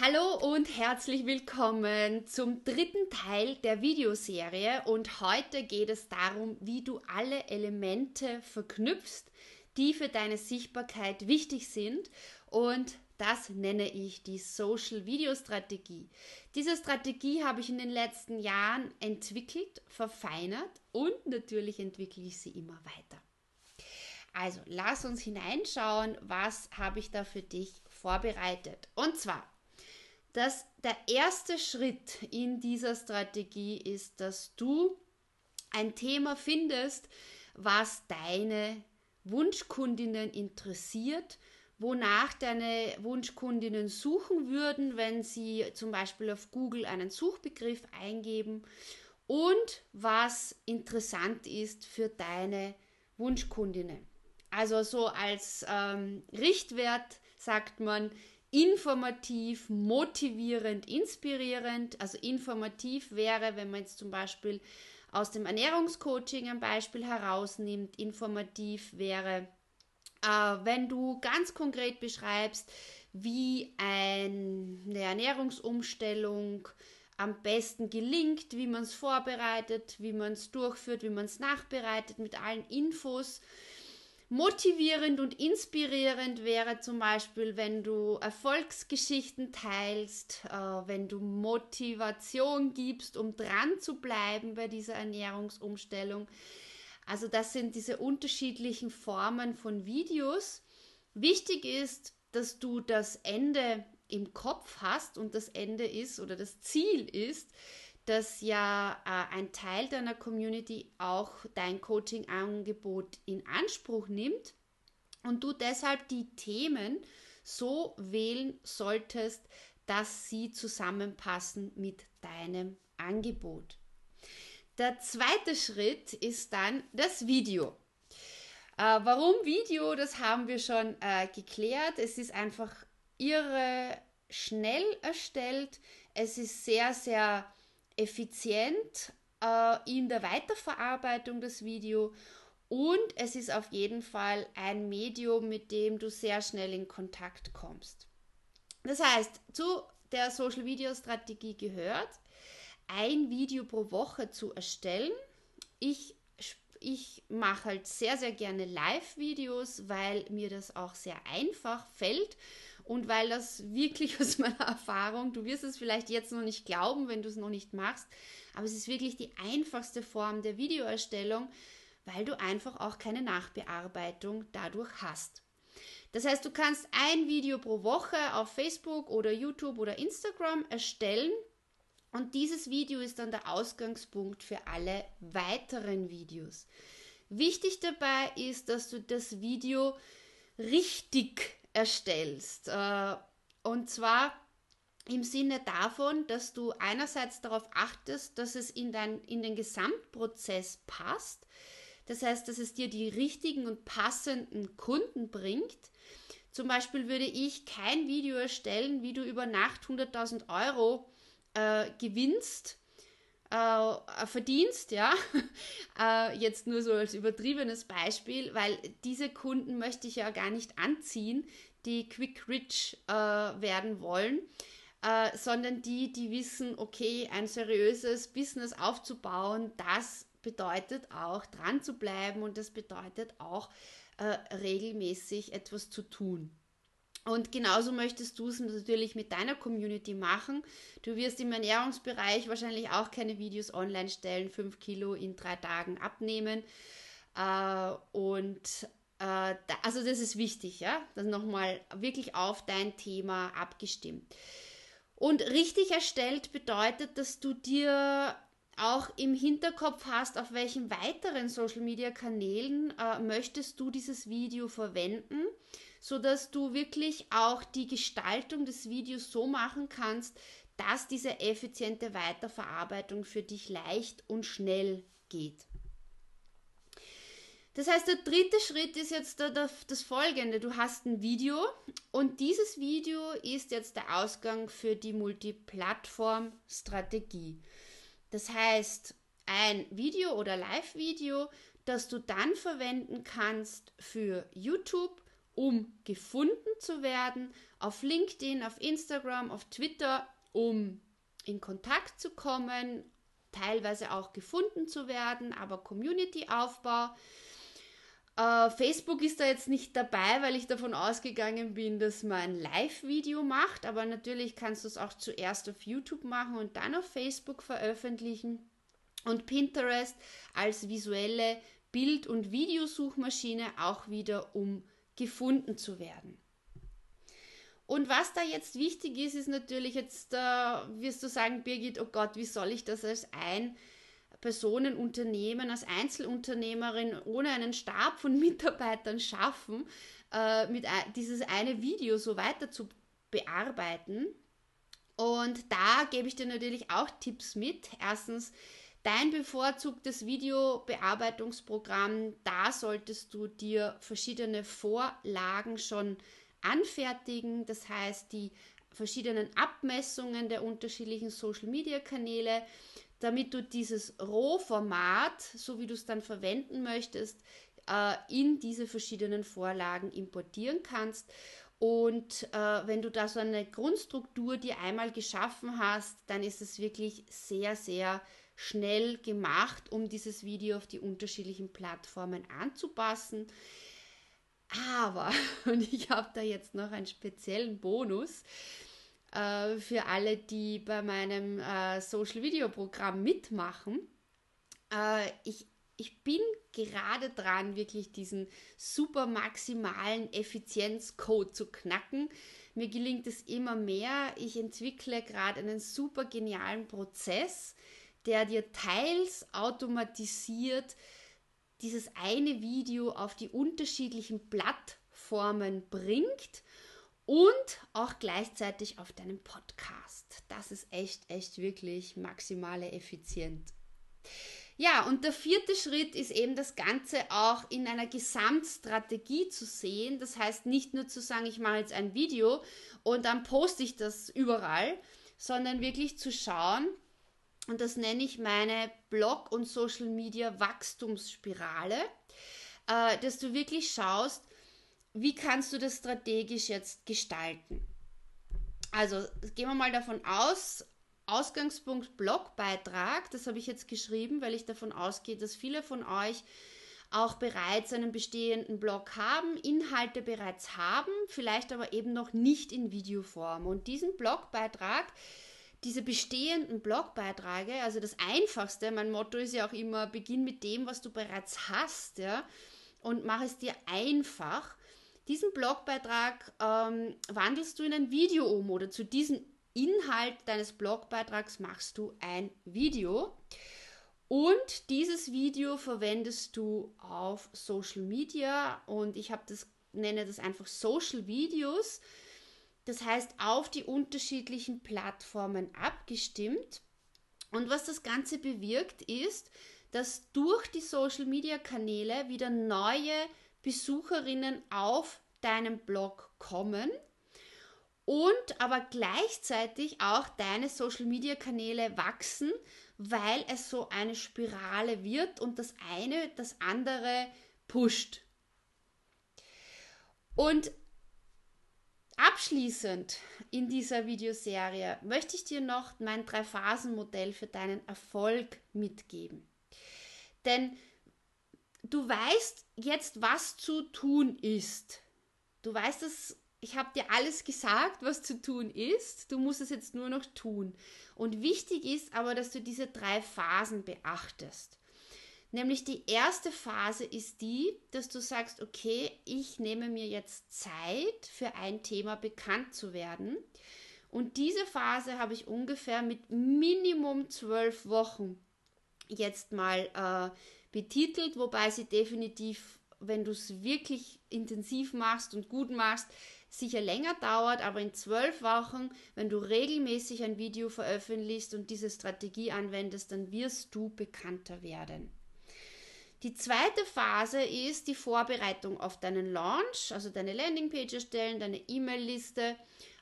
Hallo und herzlich willkommen zum dritten Teil der Videoserie und heute geht es darum, wie du alle Elemente verknüpfst, die für deine Sichtbarkeit wichtig sind und das nenne ich die Social Video Strategie. Diese Strategie habe ich in den letzten Jahren entwickelt, verfeinert und natürlich entwickle ich sie immer weiter. Also, lass uns hineinschauen, was habe ich da für dich vorbereitet. Und zwar dass der erste Schritt in dieser Strategie ist, dass du ein Thema findest, was deine Wunschkundinnen interessiert, wonach deine Wunschkundinnen suchen würden, wenn sie zum Beispiel auf Google einen Suchbegriff eingeben und was interessant ist für deine Wunschkundinnen. Also so als ähm, Richtwert sagt man, informativ, motivierend, inspirierend. Also informativ wäre, wenn man jetzt zum Beispiel aus dem Ernährungscoaching ein Beispiel herausnimmt, informativ wäre, äh, wenn du ganz konkret beschreibst, wie eine Ernährungsumstellung am besten gelingt, wie man es vorbereitet, wie man es durchführt, wie man es nachbereitet mit allen Infos Motivierend und inspirierend wäre zum Beispiel, wenn du Erfolgsgeschichten teilst, äh, wenn du Motivation gibst, um dran zu bleiben bei dieser Ernährungsumstellung. Also das sind diese unterschiedlichen Formen von Videos. Wichtig ist, dass du das Ende im Kopf hast und das Ende ist oder das Ziel ist, dass ja äh, ein Teil deiner Community auch dein Coaching-Angebot in Anspruch nimmt und du deshalb die Themen so wählen solltest, dass sie zusammenpassen mit deinem Angebot. Der zweite Schritt ist dann das Video. Äh, warum Video? Das haben wir schon äh, geklärt. Es ist einfach irre schnell erstellt. Es ist sehr, sehr effizient äh, in der Weiterverarbeitung des Videos und es ist auf jeden Fall ein Medium, mit dem du sehr schnell in Kontakt kommst. Das heißt, zu der Social Video Strategie gehört, ein Video pro Woche zu erstellen. Ich, ich mache halt sehr, sehr gerne Live-Videos, weil mir das auch sehr einfach fällt und weil das wirklich aus meiner Erfahrung, du wirst es vielleicht jetzt noch nicht glauben, wenn du es noch nicht machst, aber es ist wirklich die einfachste Form der Videoerstellung, weil du einfach auch keine Nachbearbeitung dadurch hast. Das heißt, du kannst ein Video pro Woche auf Facebook oder YouTube oder Instagram erstellen und dieses Video ist dann der Ausgangspunkt für alle weiteren Videos. Wichtig dabei ist, dass du das Video richtig erstellst. Äh, und zwar im Sinne davon, dass du einerseits darauf achtest, dass es in, dein, in den Gesamtprozess passt. Das heißt, dass es dir die richtigen und passenden Kunden bringt. Zum Beispiel würde ich kein Video erstellen, wie du über Nacht 100.000 Euro äh, gewinnst, äh, verdienst, ja. äh, jetzt nur so als übertriebenes Beispiel, weil diese Kunden möchte ich ja gar nicht anziehen, die quick rich äh, werden wollen, äh, sondern die, die wissen, okay, ein seriöses Business aufzubauen, das bedeutet auch dran zu bleiben und das bedeutet auch äh, regelmäßig etwas zu tun. Und genauso möchtest du es natürlich mit deiner Community machen. Du wirst im Ernährungsbereich wahrscheinlich auch keine Videos online stellen, 5 Kilo in drei Tagen abnehmen. Äh, und also das ist wichtig, ja, das nochmal wirklich auf dein Thema abgestimmt. Und richtig erstellt bedeutet, dass du dir auch im Hinterkopf hast, auf welchen weiteren Social Media Kanälen äh, möchtest du dieses Video verwenden, so dass du wirklich auch die Gestaltung des Videos so machen kannst, dass diese effiziente Weiterverarbeitung für dich leicht und schnell geht. Das heißt, der dritte Schritt ist jetzt das folgende. Du hast ein Video und dieses Video ist jetzt der Ausgang für die Multiplattform-Strategie. Das heißt, ein Video oder Live-Video, das du dann verwenden kannst für YouTube um gefunden zu werden, auf LinkedIn, auf Instagram, auf Twitter, um in Kontakt zu kommen, teilweise auch gefunden zu werden, aber Community-Aufbau. Äh, Facebook ist da jetzt nicht dabei, weil ich davon ausgegangen bin, dass man ein Live-Video macht, aber natürlich kannst du es auch zuerst auf YouTube machen und dann auf Facebook veröffentlichen. Und Pinterest als visuelle Bild- und Videosuchmaschine auch wieder, um gefunden zu werden. Und was da jetzt wichtig ist, ist natürlich jetzt, äh, wirst du sagen, Birgit, oh Gott, wie soll ich das als ein Personenunternehmen, als Einzelunternehmerin ohne einen Stab von Mitarbeitern schaffen, äh, mit dieses eine Video so weiter zu bearbeiten. Und da gebe ich dir natürlich auch Tipps mit. Erstens, dein bevorzugtes Videobearbeitungsprogramm, da solltest du dir verschiedene Vorlagen schon anfertigen. Das heißt, die verschiedenen Abmessungen der unterschiedlichen Social-Media-Kanäle, damit du dieses Rohformat, so wie du es dann verwenden möchtest, äh, in diese verschiedenen Vorlagen importieren kannst. Und äh, wenn du da so eine Grundstruktur dir einmal geschaffen hast, dann ist es wirklich sehr, sehr schnell gemacht, um dieses Video auf die unterschiedlichen Plattformen anzupassen. Aber, und ich habe da jetzt noch einen speziellen Bonus, äh, für alle, die bei meinem äh, Social Video Programm mitmachen. Äh, ich, ich bin gerade dran, wirklich diesen super maximalen Effizienzcode zu knacken. Mir gelingt es immer mehr. Ich entwickle gerade einen super genialen Prozess, der dir teils automatisiert dieses eine Video auf die unterschiedlichen Plattformen bringt und auch gleichzeitig auf deinem Podcast. Das ist echt, echt wirklich maximale Effizienz. Ja, und der vierte Schritt ist eben das Ganze auch in einer Gesamtstrategie zu sehen. Das heißt nicht nur zu sagen, ich mache jetzt ein Video und dann poste ich das überall, sondern wirklich zu schauen, und das nenne ich meine Blog- und Social-Media-Wachstumsspirale, äh, dass du wirklich schaust, wie kannst du das strategisch jetzt gestalten? Also gehen wir mal davon aus, Ausgangspunkt Blogbeitrag, das habe ich jetzt geschrieben, weil ich davon ausgehe, dass viele von euch auch bereits einen bestehenden Blog haben, Inhalte bereits haben, vielleicht aber eben noch nicht in Videoform. Und diesen Blogbeitrag, diese bestehenden Blogbeiträge, also das Einfachste, mein Motto ist ja auch immer, beginn mit dem, was du bereits hast, ja, und mach es dir einfach diesen Blogbeitrag ähm, wandelst du in ein Video um oder zu diesem Inhalt deines Blogbeitrags machst du ein Video. Und dieses Video verwendest du auf Social Media und ich habe das nenne das einfach Social Videos. Das heißt auf die unterschiedlichen Plattformen abgestimmt. Und was das Ganze bewirkt ist, dass durch die Social Media Kanäle wieder neue Besucherinnen auf deinen Blog kommen und aber gleichzeitig auch deine Social Media Kanäle wachsen, weil es so eine Spirale wird und das eine das andere pusht. Und abschließend in dieser Videoserie möchte ich dir noch mein Drei-Phasen-Modell für deinen Erfolg mitgeben. Denn du weißt jetzt, was zu tun ist. Du weißt es, ich habe dir alles gesagt, was zu tun ist. Du musst es jetzt nur noch tun. Und wichtig ist aber, dass du diese drei Phasen beachtest. Nämlich die erste Phase ist die, dass du sagst, okay, ich nehme mir jetzt Zeit für ein Thema bekannt zu werden. Und diese Phase habe ich ungefähr mit Minimum zwölf Wochen jetzt mal äh, betitelt, wobei sie definitiv, wenn du es wirklich intensiv machst und gut machst, sicher länger dauert, aber in zwölf Wochen, wenn du regelmäßig ein Video veröffentlichst und diese Strategie anwendest, dann wirst du bekannter werden. Die zweite Phase ist die Vorbereitung auf deinen Launch, also deine Landingpage erstellen, deine E-Mail-Liste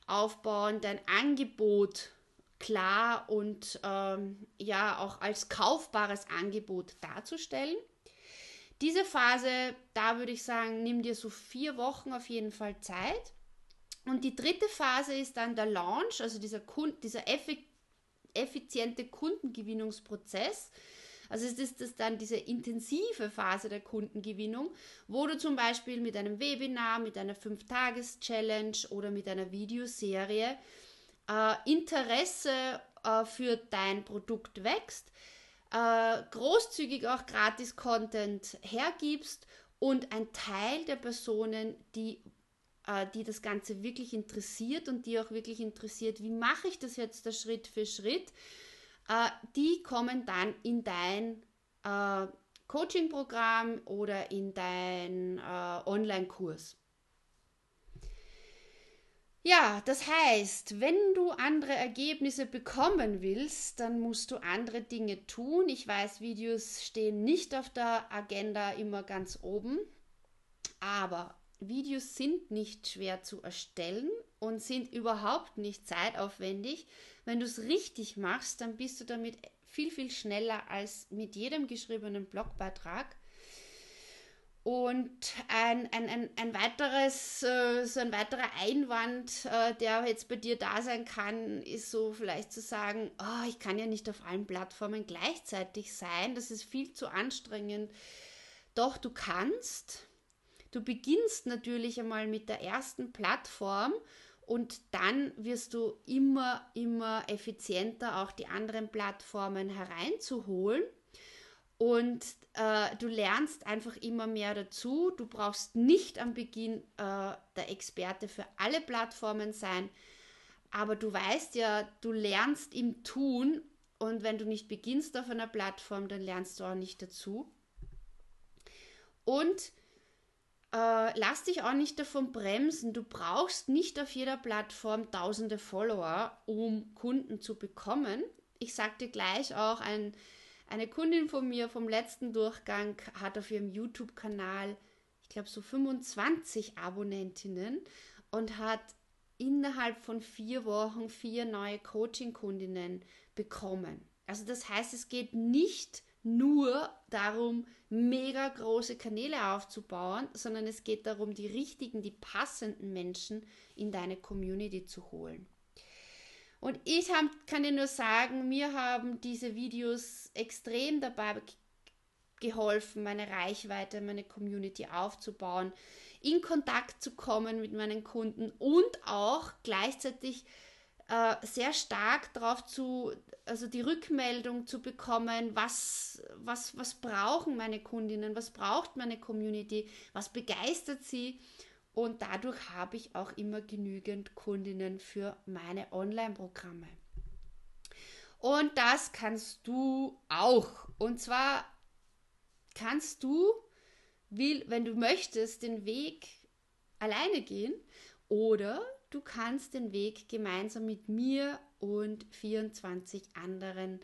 aufbauen, dein Angebot klar und ähm, ja auch als kaufbares Angebot darzustellen. Diese Phase, da würde ich sagen, nimm dir so vier Wochen auf jeden Fall Zeit. Und die dritte Phase ist dann der Launch, also dieser, Kund, dieser effiziente Kundengewinnungsprozess. Also es ist das dann diese intensive Phase der Kundengewinnung, wo du zum Beispiel mit einem Webinar, mit einer 5-Tages-Challenge oder mit einer Videoserie äh, Interesse äh, für dein Produkt wächst, äh, großzügig auch Gratis-Content hergibst und ein Teil der Personen, die äh, die das Ganze wirklich interessiert und die auch wirklich interessiert, wie mache ich das jetzt da Schritt für Schritt, äh, die kommen dann in dein äh, Coaching-Programm oder in dein Online-Kurs. Ja, das heißt, wenn du andere Ergebnisse bekommen willst, dann musst du andere Dinge tun. Ich weiß, Videos stehen nicht auf der Agenda immer ganz oben, aber Videos sind nicht schwer zu erstellen und sind überhaupt nicht zeitaufwendig. Wenn du es richtig machst, dann bist du damit viel, viel schneller als mit jedem geschriebenen Blogbeitrag. Und ein, ein, ein, ein weiteres, äh, so ein weiterer Einwand, äh, der jetzt bei dir da sein kann, ist so vielleicht zu sagen, oh, ich kann ja nicht auf allen Plattformen gleichzeitig sein, das ist viel zu anstrengend. Doch du kannst, Du beginnst natürlich einmal mit der ersten Plattform und dann wirst du immer, immer effizienter auch die anderen Plattformen hereinzuholen. Und äh, du lernst einfach immer mehr dazu. Du brauchst nicht am Beginn äh, der Experte für alle Plattformen sein, aber du weißt ja, du lernst im Tun und wenn du nicht beginnst auf einer Plattform, dann lernst du auch nicht dazu. Und äh, lass dich auch nicht davon bremsen. Du brauchst nicht auf jeder Plattform tausende Follower, um Kunden zu bekommen. Ich sagte gleich auch, ein, eine Kundin von mir vom letzten Durchgang hat auf ihrem YouTube-Kanal, ich glaube, so 25 Abonnentinnen und hat innerhalb von vier Wochen vier neue Coaching-Kundinnen bekommen. Also das heißt, es geht nicht nur darum, mega große Kanäle aufzubauen, sondern es geht darum, die richtigen, die passenden Menschen in deine Community zu holen. Und ich hab, kann dir nur sagen, mir haben diese Videos extrem dabei geholfen, meine Reichweite, meine Community aufzubauen, in Kontakt zu kommen mit meinen Kunden und auch gleichzeitig äh, sehr stark darauf zu, also die Rückmeldung zu bekommen, was, was, was brauchen meine Kundinnen, was braucht meine Community, was begeistert sie. Und dadurch habe ich auch immer genügend Kundinnen für meine Online-Programme. Und das kannst du auch. Und zwar kannst du, wenn du möchtest, den Weg alleine gehen oder du kannst den Weg gemeinsam mit mir und 24 anderen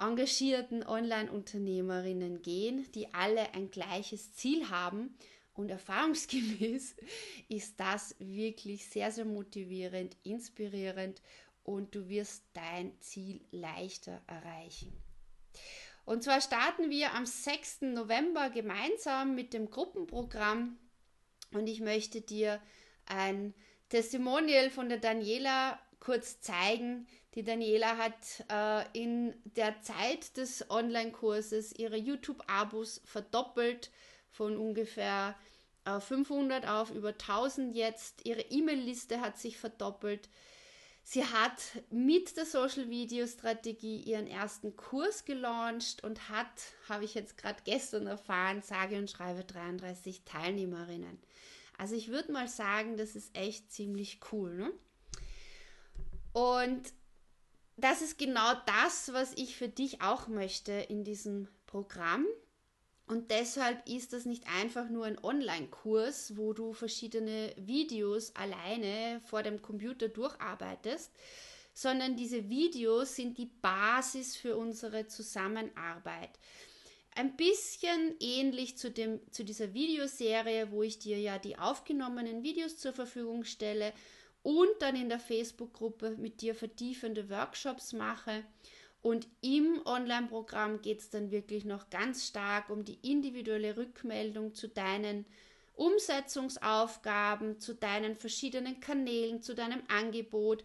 engagierten Online-Unternehmerinnen gehen, die alle ein gleiches Ziel haben. Und erfahrungsgemäß ist das wirklich sehr, sehr motivierend, inspirierend und du wirst dein Ziel leichter erreichen. Und zwar starten wir am 6. November gemeinsam mit dem Gruppenprogramm und ich möchte dir ein Testimonial von der Daniela kurz zeigen. Die Daniela hat äh, in der Zeit des Online-Kurses ihre YouTube-Abos verdoppelt von ungefähr äh, 500 auf über 1000 jetzt. Ihre E-Mail-Liste hat sich verdoppelt. Sie hat mit der Social Video Strategie ihren ersten Kurs gelauncht und hat, habe ich jetzt gerade gestern erfahren, sage und schreibe 33 Teilnehmerinnen. Also ich würde mal sagen, das ist echt ziemlich cool. Ne? Und das ist genau das, was ich für dich auch möchte in diesem Programm. Und deshalb ist das nicht einfach nur ein Online-Kurs, wo du verschiedene Videos alleine vor dem Computer durcharbeitest, sondern diese Videos sind die Basis für unsere Zusammenarbeit ein bisschen ähnlich zu, dem, zu dieser Videoserie, wo ich dir ja die aufgenommenen Videos zur Verfügung stelle und dann in der Facebook-Gruppe mit dir vertiefende Workshops mache. Und im Online-Programm geht es dann wirklich noch ganz stark um die individuelle Rückmeldung zu deinen Umsetzungsaufgaben, zu deinen verschiedenen Kanälen, zu deinem Angebot.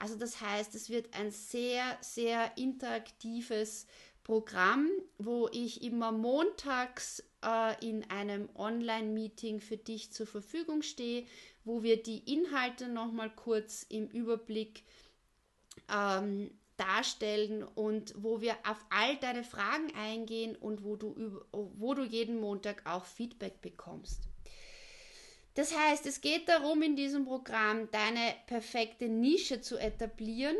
Also das heißt, es wird ein sehr, sehr interaktives Programm, wo ich immer montags äh, in einem Online-Meeting für dich zur Verfügung stehe, wo wir die Inhalte nochmal kurz im Überblick ähm, darstellen und wo wir auf all deine Fragen eingehen und wo du, wo du jeden Montag auch Feedback bekommst. Das heißt, es geht darum, in diesem Programm deine perfekte Nische zu etablieren.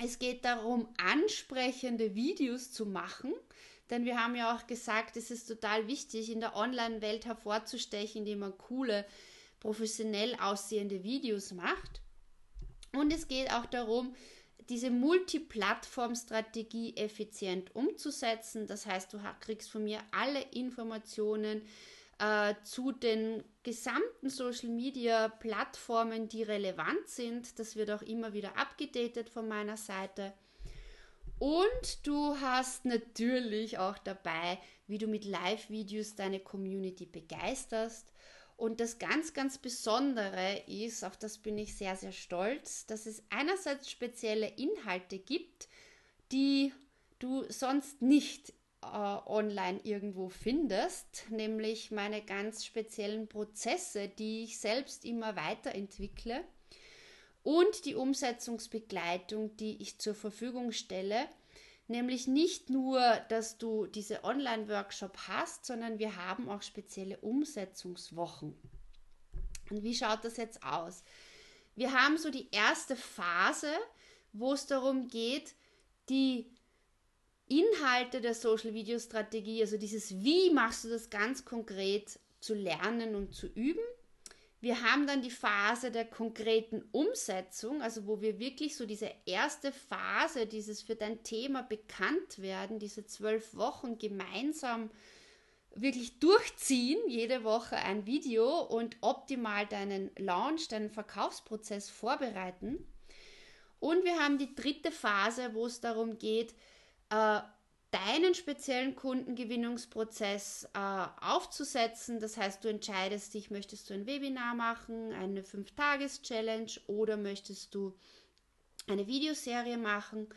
Es geht darum, ansprechende Videos zu machen, denn wir haben ja auch gesagt, es ist total wichtig, in der Online-Welt hervorzustechen, indem man coole, professionell aussehende Videos macht. Und es geht auch darum, diese Multiplattform-Strategie effizient umzusetzen. Das heißt, du kriegst von mir alle Informationen, äh, zu den gesamten Social Media Plattformen, die relevant sind. Das wird auch immer wieder abgedatet von meiner Seite. Und du hast natürlich auch dabei, wie du mit Live-Videos deine Community begeisterst. Und das ganz, ganz Besondere ist, auf das bin ich sehr, sehr stolz, dass es einerseits spezielle Inhalte gibt, die du sonst nicht äh, online irgendwo findest, nämlich meine ganz speziellen Prozesse, die ich selbst immer weiterentwickle und die Umsetzungsbegleitung, die ich zur Verfügung stelle. Nämlich nicht nur, dass du diese Online-Workshop hast, sondern wir haben auch spezielle Umsetzungswochen. Und wie schaut das jetzt aus? Wir haben so die erste Phase, wo es darum geht, die Inhalte der Social Video Strategie, also dieses Wie machst du das ganz konkret zu lernen und zu üben. Wir haben dann die Phase der konkreten Umsetzung, also wo wir wirklich so diese erste Phase, dieses für dein Thema bekannt werden, diese zwölf Wochen gemeinsam wirklich durchziehen, jede Woche ein Video und optimal deinen Launch, deinen Verkaufsprozess vorbereiten. Und wir haben die dritte Phase, wo es darum geht, äh, deinen speziellen Kundengewinnungsprozess äh, aufzusetzen. Das heißt, du entscheidest dich, möchtest du ein Webinar machen, eine 5-Tages-Challenge oder möchtest du eine Videoserie machen.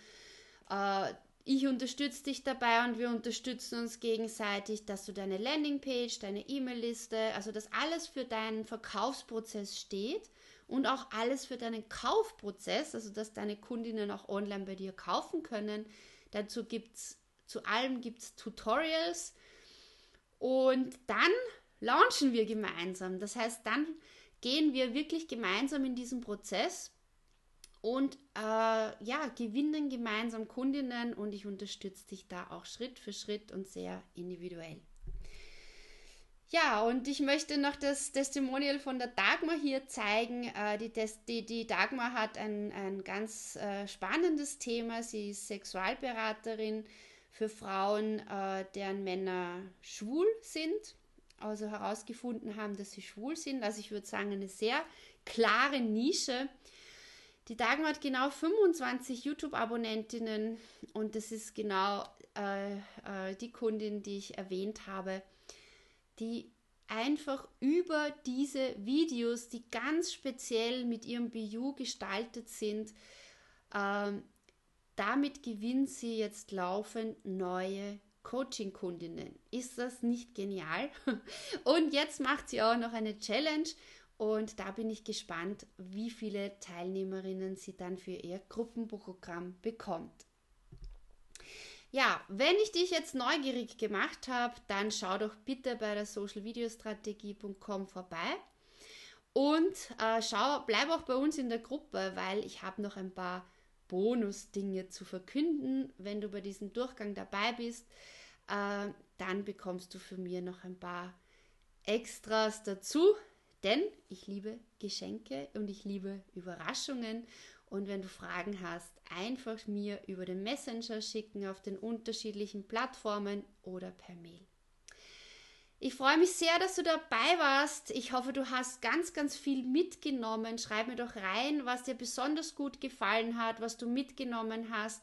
Äh, ich unterstütze dich dabei und wir unterstützen uns gegenseitig, dass du deine Landingpage, deine E-Mail-Liste, also dass alles für deinen Verkaufsprozess steht und auch alles für deinen Kaufprozess, also dass deine Kundinnen auch online bei dir kaufen können, Dazu gibt es, zu allem gibt es Tutorials. Und dann launchen wir gemeinsam. Das heißt, dann gehen wir wirklich gemeinsam in diesen Prozess und äh, ja, gewinnen gemeinsam Kundinnen und ich unterstütze dich da auch Schritt für Schritt und sehr individuell. Ja, und ich möchte noch das Testimonial von der Dagmar hier zeigen. Äh, die, die, die, Dagmar hat ein, ein ganz äh, spannendes Thema. Sie ist Sexualberaterin für Frauen, äh, deren Männer schwul sind. Also herausgefunden haben, dass sie schwul sind. Also ich würde sagen, eine sehr klare Nische. Die Dagmar hat genau 25 YouTube-Abonnentinnen und das ist genau äh, äh, die Kundin, die ich erwähnt habe die einfach über diese Videos, die ganz speziell mit ihrem BU gestaltet sind, ähm, damit gewinnt sie jetzt laufend neue Coaching-Kundinnen. Ist das nicht genial? Und jetzt macht sie auch noch eine Challenge und da bin ich gespannt, wie viele Teilnehmerinnen sie dann für ihr Gruppenprogramm bekommt. Ja, wenn ich dich jetzt neugierig gemacht habe, dann schau doch bitte bei der socialvideostrategie.com vorbei und äh, schau, bleib auch bei uns in der Gruppe, weil ich habe noch ein paar Bonus-Dinge zu verkünden. Wenn du bei diesem Durchgang dabei bist, äh, dann bekommst du von mir noch ein paar Extras dazu, denn ich liebe Geschenke und ich liebe Überraschungen und wenn du Fragen hast, einfach mir über den Messenger schicken auf den unterschiedlichen Plattformen oder per Mail. Ich freue mich sehr, dass du dabei warst. Ich hoffe, du hast ganz, ganz viel mitgenommen. Schreib mir doch rein, was dir besonders gut gefallen hat, was du mitgenommen hast.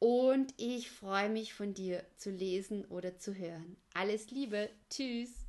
Und ich freue mich von dir zu lesen oder zu hören. Alles Liebe. Tschüss.